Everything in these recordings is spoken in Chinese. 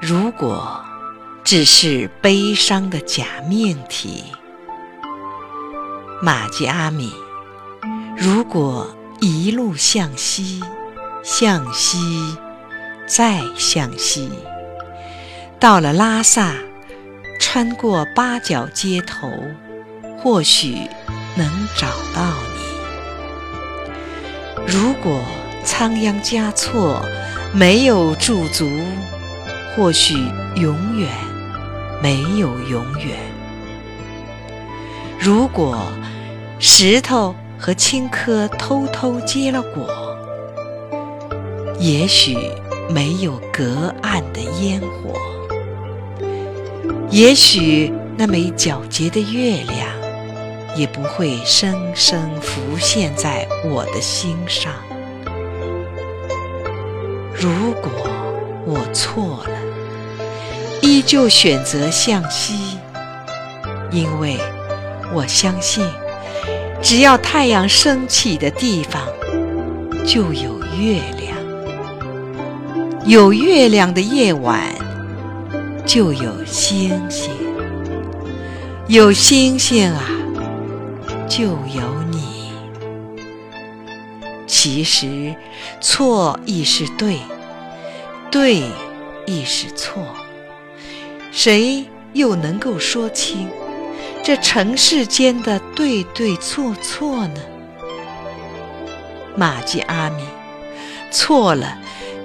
如果只是悲伤的假命题，玛吉阿米，如果一路向西，向西，再向西，到了拉萨，穿过八角街头，或许能找到你。如果仓央嘉措没有驻足，或许永远没有永远。如果石头和青稞偷偷结了果，也许没有隔岸的烟火。也许那枚皎洁的月亮，也不会生生浮现在我的心上。如果我错了，依旧选择向西，因为我相信，只要太阳升起的地方，就有月亮；有月亮的夜晚，就有星星；有星星啊，就有你。其实，错亦是对，对亦是错，谁又能够说清这尘世间的对对错错呢？玛吉阿米，错了，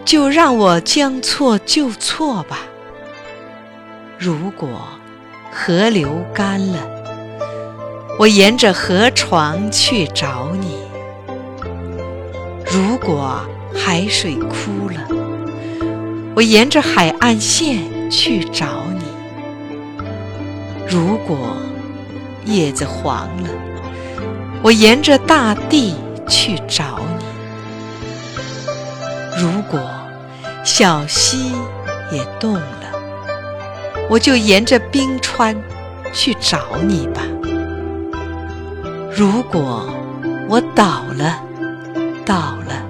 就让我将错就错吧。如果河流干了，我沿着河床去找你。如果海水枯了，我沿着海岸线去找；如果叶子黄了，我沿着大地去找你；如果小溪也冻了，我就沿着冰川去找你吧；如果我倒了，倒了，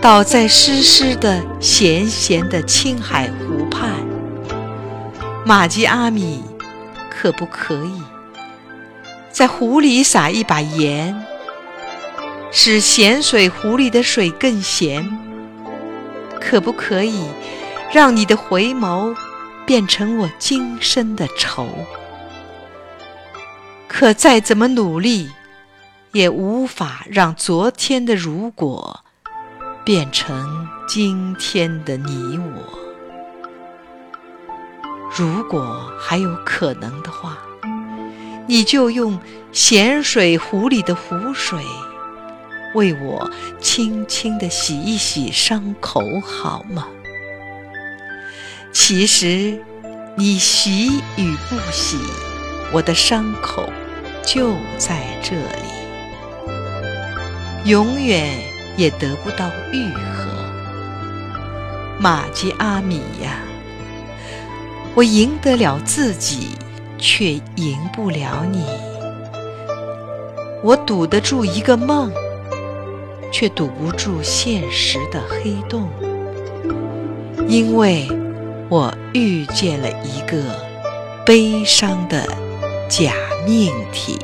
倒在湿湿的、咸咸的青海湖畔。玛吉阿米，可不可以在湖里撒一把盐，使咸水湖里的水更咸？可不可以让你的回眸变成我今生的愁？可再怎么努力。也无法让昨天的如果变成今天的你我。如果还有可能的话，你就用咸水湖里的湖水为我轻轻地洗一洗伤口，好吗？其实，你洗与不洗，我的伤口就在这里。永远也得不到愈合，玛吉阿米呀，我赢得了自己，却赢不了你。我堵得住一个梦，却堵不住现实的黑洞，因为我遇见了一个悲伤的假命题。